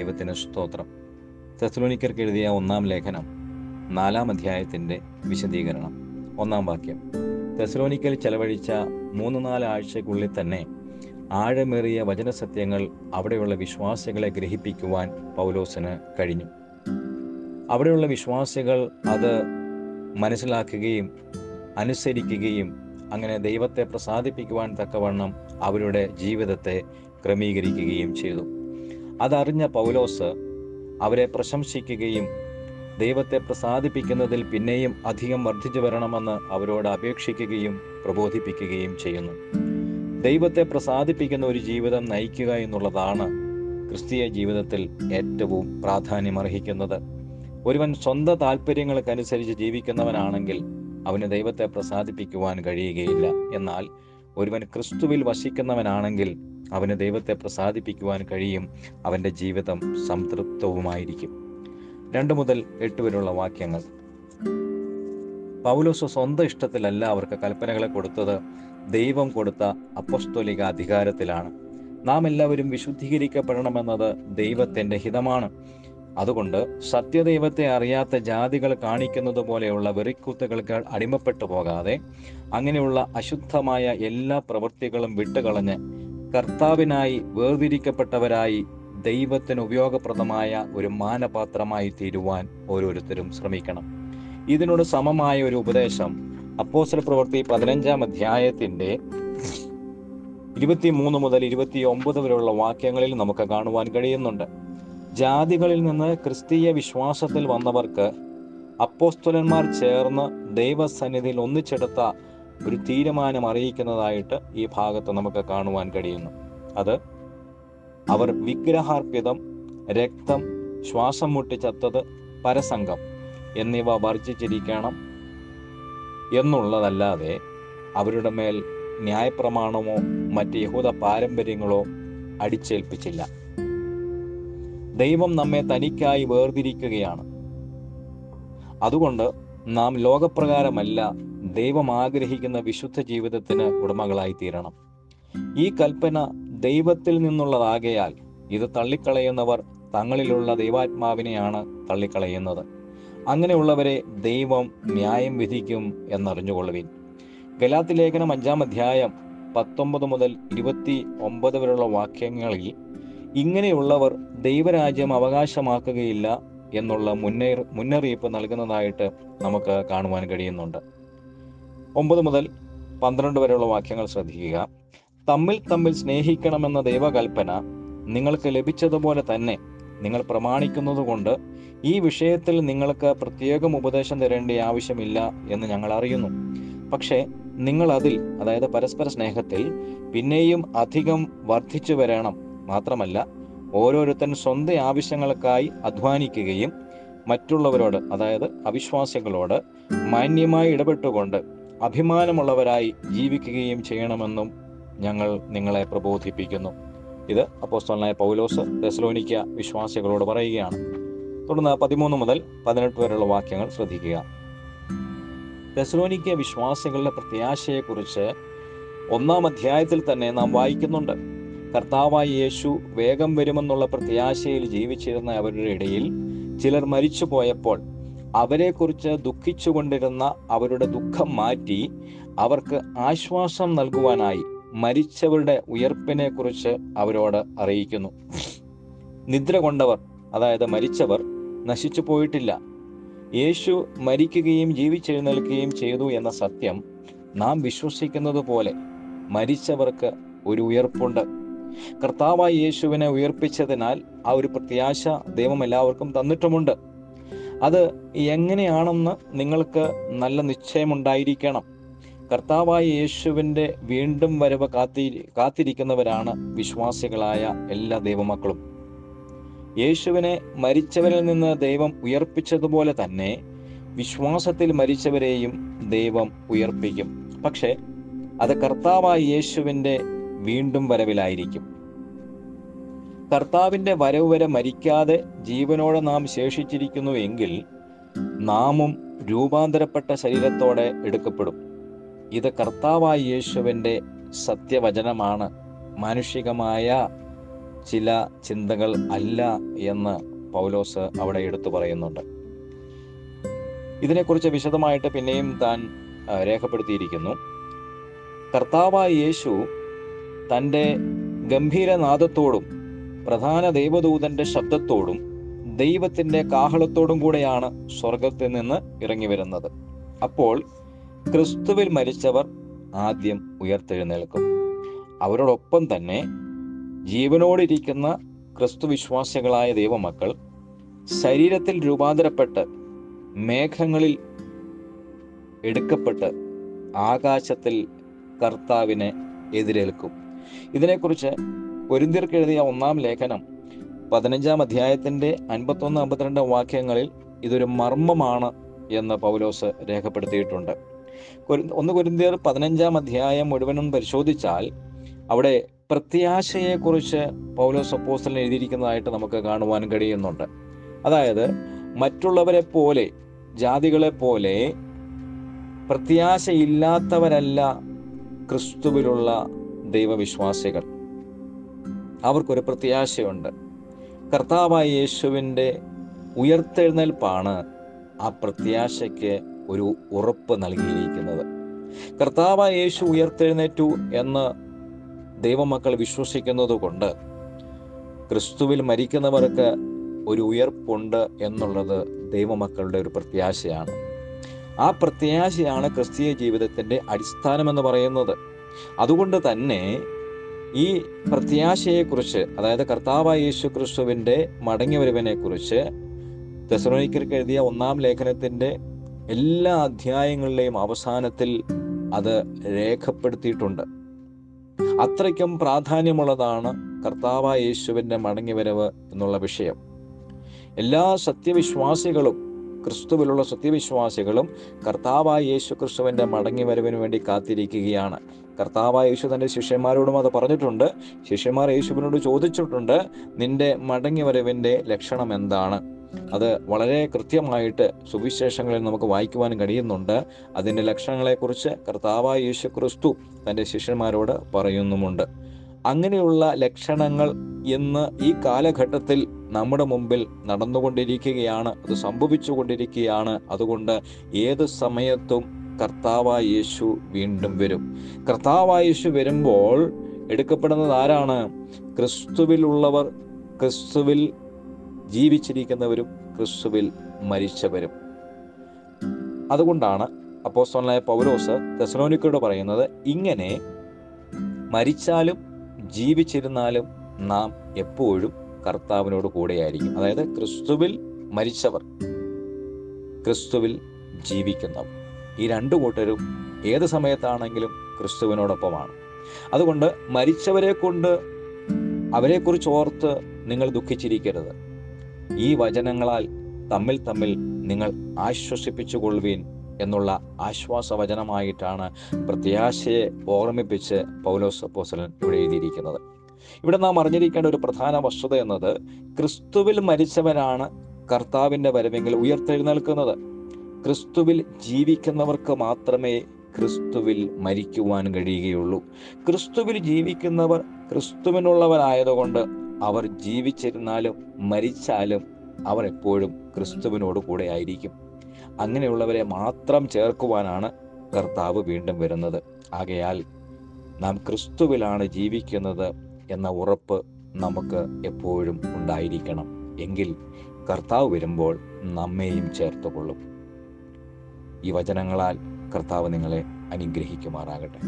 ദൈവത്തിന് സ്തോത്രം. തെസ്ലോനിക്കർക്ക് എഴുതിയ ഒന്നാം ലേഖനം നാലാം അധ്യായത്തിന്റെ വിശദീകരണം ഒന്നാം വാക്യം. തെസ്ലോനിക്കൽ ചെലവഴിച്ച മൂന്ന് നാല് ആഴ്ചക്കുള്ളിൽ തന്നെ ആഴമേറിയ വചനസത്യങ്ങൾ അവിടെയുള്ള വിശ്വാസികളെ ഗ്രഹിപ്പിക്കുവാൻ പൗലോസിന് കഴിഞ്ഞു. അവിടെയുള്ള വിശ്വാസികൾ അത് മനസ്സിലാക്കുകയും അനുസരിക്കുകയും അങ്ങനെ ദൈവത്തെ പ്രസാദിപ്പിക്കുവാൻ തക്കവണ്ണം അവരുടെ ജീവിതത്തെ ക്രമീകരിക്കുകയും ചെയ്തു. അതറിഞ്ഞ പൗലോസ് അവരെ പ്രശംസിക്കുകയും ദൈവത്തെ പ്രസാദിപ്പിക്കുന്നതിൽ പിന്നെയും അധികം വർദ്ധിച്ചു വരണമെന്ന് അവരോട് അപേക്ഷിക്കുകയും പ്രബോധിപ്പിക്കുകയും ചെയ്യുന്നു. ദൈവത്തെ പ്രസാദിപ്പിക്കുന്ന ഒരു ജീവിതം നയിക്കുക എന്നുള്ളതാണ് ക്രിസ്തീയ ജീവിതത്തിൽ ഏറ്റവും പ്രാധാന്യമർഹിക്കുന്നത്. ഒരുവൻ സ്വന്തം താല്പര്യങ്ങൾക്കനുസരിച്ച് ജീവിക്കുന്നവനാണെങ്കിൽ അവന് ദൈവത്തെ പ്രസാദിപ്പിക്കുവാൻ കഴിയുകയില്ല. എന്നാൽ ഒരുവൻ ക്രിസ്തുവിൽ വസിക്കുന്നവനാണെങ്കിൽ അവന് ദൈവത്തെ പ്രസാദിപ്പിക്കുവാൻ കഴിയും. അവന്റെ ജീവിതം സംതൃപ്തവുമായിരിക്കും. രണ്ട് മുതൽ എട്ട് വരെയുള്ള വാക്യങ്ങൾ. പൗലോസ് സ്വന്തം ഇഷ്ടത്തിലല്ല അവർക്ക് കൽപ്പനകളെ കൊടുത്തത്. ദൈവം കൊടുത്ത അപ്പസ്തോലിക അധികാരത്തിലാണ്. നാം എല്ലാവരും വിശുദ്ധീകരിക്കപ്പെടണമെന്നത് ദൈവത്തിന്റെ ഹിതമാണ്. അതുകൊണ്ട് സത്യദൈവത്തെ അറിയാത്ത ജാതികൾ കാണിക്കുന്നത് പോലെയുള്ള വെറിക്കൂത്തുകൾക്ക് അടിമപ്പെട്ടു പോകാതെ അങ്ങനെയുള്ള അശുദ്ധമായ എല്ലാ പ്രവൃത്തികളും വിട്ടുകളഞ്ഞ് കർത്താവിനായി വേർതിരിക്കപ്പെട്ടവരായി ദൈവത്തിന് ഉപയോഗപ്രദമായ ഒരു മാനപാത്രമായി തീരുവാൻ ഓരോരുത്തരും ശ്രമിക്കണം. ഇതിനോട് സമമായ ഒരു ഉപദേശം അപ്പോസ്റ്റൽ പ്രവൃത്തി പതിനഞ്ചാം അധ്യായത്തിന്റെ ഇരുപത്തിമൂന്ന് മുതൽ ഇരുപത്തി ഒമ്പത് വരെയുള്ള വാക്യങ്ങളിൽ നമുക്ക് കാണുവാൻ കഴിയുന്നുണ്ട്. ജാതികളിൽ നിന്ന് ക്രിസ്തീയ വിശ്വാസത്തിൽ വന്നവർക്ക് അപ്പോസ്തലന്മാർ ചേർന്ന് ദൈവസന്നിധിയിൽ ഒന്നിച്ചെടുത്ത ഒരു തീരുമാനം അറിയിക്കുന്നതായിട്ട് ഈ ഭാഗത്ത് നമുക്ക് കാണുവാൻ കഴിയുന്നു. അത് അവർ വിഗ്രഹാർപ്പിതം രക്തം ശ്വാസം മുട്ടിച്ചത്തത് പരസംഗം എന്നിവ വർജിച്ചിരിക്കണം എന്നുള്ളതല്ലാതെ അവരുടെ മേൽ ന്യായപ്രമാണമോ മറ്റ് യഹൂദ പാരമ്പര്യങ്ങളോ അടിച്ചേൽപ്പിച്ചില്ല. ദൈവം നമ്മെ തനിക്കായി വേർതിരിക്കുകയാണ്. അതുകൊണ്ട് നാം ലോകപ്രകാരമല്ല ദൈവം ആഗ്രഹിക്കുന്ന വിശുദ്ധ ജീവിതത്തിന് ഉടമകളായി തീരണം ഈ കൽപ്പന ദൈവത്തിൽ നിന്നുള്ളതാകയാൽ ഇത് തള്ളിക്കളയുന്നവർ തങ്ങളിലുള്ള ദൈവാത്മാവിനെയാണ് തള്ളിക്കളയുന്നത്. അങ്ങനെയുള്ളവരെ ദൈവം ന്യായം വിധിക്കും എന്നറിഞ്ഞുകൊള്ളുവിൻ. ഗലാത്തി ലേഖനം അഞ്ചാം അധ്യായം പത്തൊമ്പത് മുതൽ ഇരുപത്തി ഒമ്പത് വരെയുള്ള വാക്യങ്ങളിൽ ഇങ്ങനെയുള്ളവർ ദൈവരാജ്യം അവകാശമാക്കുകയില്ല എന്നുള്ള മുന്നേ മുന്നറിയിപ്പ് നൽകുന്നതായിട്ട് നമുക്ക് കാണുവാൻ കഴിയുന്നുണ്ട്. ഒമ്പത് മുതൽ പന്ത്രണ്ട് വരെയുള്ള വാക്യങ്ങൾ ശ്രദ്ധിക്കുക. തമ്മിൽ തമ്മിൽ സ്നേഹിക്കണമെന്ന ദൈവകൽപ്പന നിങ്ങൾക്ക് ലഭിച്ചതുപോലെ തന്നെ നിങ്ങൾ പ്രമാണിക്കുന്നതുകൊണ്ട് ഈ വിഷയത്തിൽ നിങ്ങൾക്ക് പ്രത്യേകം ഉപദേശം തരേണ്ട ആവശ്യമില്ല എന്ന് ഞങ്ങൾ അറിയുന്നു. പക്ഷേ നിങ്ങൾ അതിൽ അതായത് പരസ്പര സ്നേഹത്തിൽ പിന്നെയും അധികം വർദ്ധിച്ചു വരണം മാത്രമല്ല ഓരോരുത്തൻ സ്വന്തം ആവശ്യങ്ങൾക്കായി അധ്വാനിക്കുകയും മറ്റുള്ളവരോട് അതായത് അവിശ്വാസികളോട് മാന്യമായി ഇടപെട്ടുകൊണ്ട് അഭിമാനമുള്ളവരായി ജീവിക്കുകയും ചെയ്യണമെന്നും ഞങ്ങൾ നിങ്ങളെ പ്രബോധിപ്പിക്കുന്നു. ഇത് അപ്പോസ്തലനായ പൗലോസ് തെസലോനിക്ക വിശ്വാസികളോട് പറയുകയാണ്. തുടർന്ന് പതിമൂന്ന് മുതൽ പതിനെട്ട് വരെയുള്ള വാക്യങ്ങൾ ശ്രദ്ധിക്കുക. തെസലോനിക്ക വിശ്വാസികളുടെ പ്രത്യാശയെക്കുറിച്ച് ഒന്നാം അധ്യായത്തിൽ തന്നെ നാം വായിക്കുന്നുണ്ട്. കർത്താവായ യേശു വേഗം വരുമെന്നുള്ള പ്രത്യാശയിൽ ജീവിച്ചിരുന്ന അവരുടെ ഇടയിൽ ചിലർ മരിച്ചു പോയപ്പോൾ അവരെക്കുറിച്ച് ദുഃഖിച്ചുകൊണ്ടിരുന്ന അവരുടെ ദുഃഖം മാറ്റി അവർക്ക് ആശ്വാസം നൽകുവാനായി മരിച്ചവരുടെ ഉയർപ്പിനെ കുറിച്ച് അവരോട് അറിയിക്കുന്നു. നിദ്ര കൊണ്ടവർ അതായത് മരിച്ചവർ നശിച്ചു പോയിട്ടില്ല. യേശു മരിക്കുകയും ജീവിച്ചെഴുന്നേൽക്കുകയും ചെയ്തു എന്ന സത്യം നാം വിശ്വസിക്കുന്നത് പോലെ മരിച്ചവർക്ക് ഒരു ഉയർപ്പുണ്ട്. കർത്താവായ യേശുവിനെ ഉയർപ്പിച്ചതിനാൽ ആ ഒരു പ്രത്യാശ ദൈവം എല്ലാവർക്കും തന്നിട്ടുമുണ്ട്. അത് എങ്ങനെയാണെന്ന് നിങ്ങൾക്ക് നല്ല നിശ്ചയമുണ്ടായിരിക്കണം. കർത്താവായ യേശുവിന്റെ വീണ്ടും വരവ് കാത്തി കാത്തിരിക്കുന്നവരാണ് വിശ്വാസികളായ എല്ലാ ദൈവമക്കളും. യേശുവിനെ മരിച്ചവരിൽ നിന്ന് ദൈവം ഉയർപ്പിച്ചതുപോലെ തന്നെ വിശ്വാസത്തിൽ മരിച്ചവരെയും ദൈവം ഉയർപ്പിക്കും. പക്ഷേ അത് കർത്താവായ യേശുവിന്റെ വീണ്ടും വരവിലായിരിക്കും. കർത്താവിന്റെ വരവ് വരെ മരിക്കാതെ ജീവനോടെ നാം ശേഷിച്ചിരിക്കുന്നു എങ്കിൽ നാമും രൂപാന്തരപ്പെട്ട ശരീരത്തോടെ എടുക്കപ്പെടും. ഇത് കർത്താവായ യേശുവിന്റെ സത്യവചനമാണ്. മാനുഷികമായ ചില ചിന്തകൾ അല്ല എന്ന് പൗലോസ് അവിടെ എടുത്തു പറയുന്നുണ്ട്. ഇതിനെക്കുറിച്ച് വിശദമായിട്ട് പിന്നെയും താൻ രേഖപ്പെടുത്തിയിരിക്കുന്നു. കർത്താവായ യേശു തന്റെ ഗംഭീരനാദത്തോടും പ്രധാന ദൈവദൂതന്റെ ശബ്ദത്തോടും ദൈവത്തിന്റെ കാഹളത്തോടും കൂടെയാണ് സ്വർഗത്തിൽ നിന്ന് ഇറങ്ങി വരുന്നത്. അപ്പോൾ ക്രിസ്തുവിൽ മരിച്ചവർ ആദ്യം ഉയർത്തെഴുന്നേൽക്കും. അവരോടൊപ്പം തന്നെ ജീവനോടിരിക്കുന്ന ക്രിസ്തു വിശ്വാസികളായ ദൈവമക്കൾ ശരീരത്തിൽ രൂപാന്തരപ്പെട്ട് മേഘങ്ങളിൽ എടുക്കപ്പെട്ട് ആകാശത്തിൽ കർത്താവിനെ എതിരേൽക്കും. ഇതിനെക്കുറിച്ച് പൊരിന്തിർക്ക് എഴുതിയ ഒന്നാം ലേഖനം പതിനഞ്ചാം അധ്യായത്തിന്റെ അൻപത്തൊന്ന് അമ്പത്തിരണ്ട് വാക്യങ്ങളിൽ ഇതൊരു മർമ്മമാണ് എന്ന് പൗലോസ് രേഖപ്പെടുത്തിയിട്ടുണ്ട്. ഒന്ന് കുരിന്തിയർ പതിനഞ്ചാം അധ്യായം മുഴുവനും പരിശോധിച്ചാൽ അവിടെ പ്രത്യാശയെക്കുറിച്ച് പൗലോസ് അപ്പോസ്റ്റലിന് എഴുതിയിരിക്കുന്നതായിട്ട് നമുക്ക് കാണുവാൻ കഴിയുന്നുണ്ട്. അതായത് മറ്റുള്ളവരെ പോലെ ജാതികളെ പോലെ പ്രത്യാശയില്ലാത്തവരല്ല ക്രിസ്തുവിലുള്ള ദൈവവിശ്വാസികൾ. അവർക്കൊരു പ്രത്യാശയുണ്ട്. കർത്താവായ യേശുവിന്റെ ഉയർത്തെഴുന്നേൽപ്പാണ് ആ പ്രത്യാശയ്ക്ക് ഒരു ഉറപ്പ് നൽകിയിരിക്കുന്നത്. കർത്താവായ യേശു ഉയർത്തെഴുന്നേറ്റു എന്ന് ദൈവമക്കൾ വിശ്വസിക്കുന്നത് കൊണ്ട് ക്രിസ്തുവിൽ മരിക്കുന്നവർക്ക് ഒരു ഉയർപ്പുണ്ട് എന്നുള്ളത് ദൈവമക്കളുടെ ഒരു പ്രത്യാശയാണ്. ആ പ്രത്യാശയാണ് ക്രിസ്തീയ ജീവിതത്തിന്റെ അടിസ്ഥാനമെന്ന് പറയുന്നത്. അതുകൊണ്ട് തന്നെ ഈ പ്രത്യാശയെക്കുറിച്ച് അതായത് കർത്താവായ യേശു ക്രിസ്തുവിന്റെ മടങ്ങിവരവിനെ കുറിച്ച് തെസലോനിക്കർക്ക് എഴുതിയ ഒന്നാം ലേഖനത്തിന്റെ എല്ലാ അധ്യായങ്ങളിലെയും അവസാനത്തിൽ അത് രേഖപ്പെടുത്തിയിട്ടുണ്ട്. അത്രയ്ക്കും പ്രാധാന്യമുള്ളതാണ് കർത്താവായ മടങ്ങി വരവ് എന്നുള്ള വിഷയം. എല്ലാ സത്യവിശ്വാസികളും ക്രിസ്തുവിലുള്ള സത്യവിശ്വാസികളും കർത്താവായ യേശു ക്രിസ്തുവിന്റെ മടങ്ങി വരവിന് വേണ്ടി കാത്തിരിക്കുകയാണ്. കർത്താവായ യേശു തന്റെ ശിഷ്യന്മാരോടും അത് പറഞ്ഞിട്ടുണ്ട്. ശിഷ്യന്മാർ യേശുവിനോട് ചോദിച്ചിട്ടുണ്ട് നിന്റെ മടങ്ങി വരവിന്റെ ലക്ഷണം എന്താണ്? അത് വളരെ കൃത്യമായിട്ട് സുവിശേഷങ്ങളിൽ നമുക്ക് വായിക്കുവാൻ കഴിയുന്നുണ്ട്. അതിന്റെ ലക്ഷണങ്ങളെക്കുറിച്ച് കർത്താവായ യേശു ക്രിസ്തു തന്റെ ശിഷ്യന്മാരോട് പറയുന്നുമുണ്ട്. അങ്ങനെയുള്ള ലക്ഷണങ്ങൾ ഇന്ന് ഈ കാലഘട്ടത്തിൽ നമ്മുടെ മുമ്പിൽ നടന്നുകൊണ്ടിരിക്കുകയാണ് അത് സംഭവിച്ചുകൊണ്ടിരിക്കുകയാണ്. അതുകൊണ്ട് ഏത് സമയത്തും കർത്താവായ യേശു വീണ്ടും വരും. കർത്താവായ യേശു വരുമ്പോൾ എടുക്കപ്പെടുന്നത് ആരാണ്? ക്രിസ്തുവിലുള്ളവർ ക്രിസ്തുവിൽ ജീവിച്ചിരിക്കുന്നവരും ക്രിസ്തുവിൽ മരിച്ചവരും. അതുകൊണ്ടാണ് അപ്പോസ്തലനായ പൗലോസ് തെസലോനിക്കോട് പറയുന്നത് ഇങ്ങനെ മരിച്ചാലും ജീവിച്ചിരുന്നാലും നാം എപ്പോഴും കർത്താവിനോട് കൂടെയായിരിക്കും. അതായത് ക്രിസ്തുവിൽ മരിച്ചവർ ക്രിസ്തുവിൽ ജീവിക്കുന്നവർ. ഈ രണ്ടു കൂട്ടരും ഏത് സമയത്താണെങ്കിലും ക്രിസ്തുവിനോടൊപ്പമാണ്. അതുകൊണ്ട് മരിച്ചവരെ കൊണ്ട് അവരെക്കുറിച്ച് ഓർത്ത് നിങ്ങൾ ദുഃഖിച്ചിരിക്കരുത്. ഈ വചനങ്ങളാൽ തമ്മിൽ തമ്മിൽ നിങ്ങൾ ആശ്വസിപ്പിച്ചുകൊള്ളുവീൻ എന്നുള്ള ആശ്വാസ വചനമായിട്ടാണ് പ്രത്യാശയെ ഓർമ്മിപ്പിച്ച് പൗലോസ് അപ്പോസ്തലൻ ഇവിടെ എഴുതിയിരിക്കുന്നത്. ഇവിടെ നാം അറിഞ്ഞിരിക്കേണ്ട ഒരു പ്രധാന വസ്തുത എന്നത് ക്രിസ്തുവിൽ മരിച്ചവനാണ് കർത്താവിന്റെ വരവെങ്കിൽ ഉയർത്തെഴുന്നേൽക്കുന്നത്. ക്രിസ്തുവിൽ ജീവിക്കുന്നവർക്ക് മാത്രമേ ക്രിസ്തുവിൽ മരിക്കുവാൻ കഴിയുകയുള്ളൂ. ക്രിസ്തുവിൽ ജീവിക്കുന്നവർ ക്രിസ്തുവിനുള്ളവരായതുകൊണ്ട് അവർ ജീവിച്ചിരുന്നാലും മരിച്ചാലും അവർ എപ്പോഴും ക്രിസ്തുവിനോട് കൂടെ ആയിരിക്കും. അങ്ങനെയുള്ളവരെ മാത്രം ചേർക്കുവാനാണ് കർത്താവ് വീണ്ടും വരുന്നത്. ആകയാൽ നാം ക്രിസ്തുവിലാണ് ജീവിക്കുന്നത് എന്ന ഉറപ്പ് നമുക്ക് എപ്പോഴും ഉണ്ടായിരിക്കണം. എങ്കിൽ കർത്താവ് വരുമ്പോൾ നമ്മെയും ചേർത്തുകൊള്ളും. ഈ വചനങ്ങളാൽ കർത്താവ് നിങ്ങളെ അനുഗ്രഹിക്കുമാറാകട്ടെ.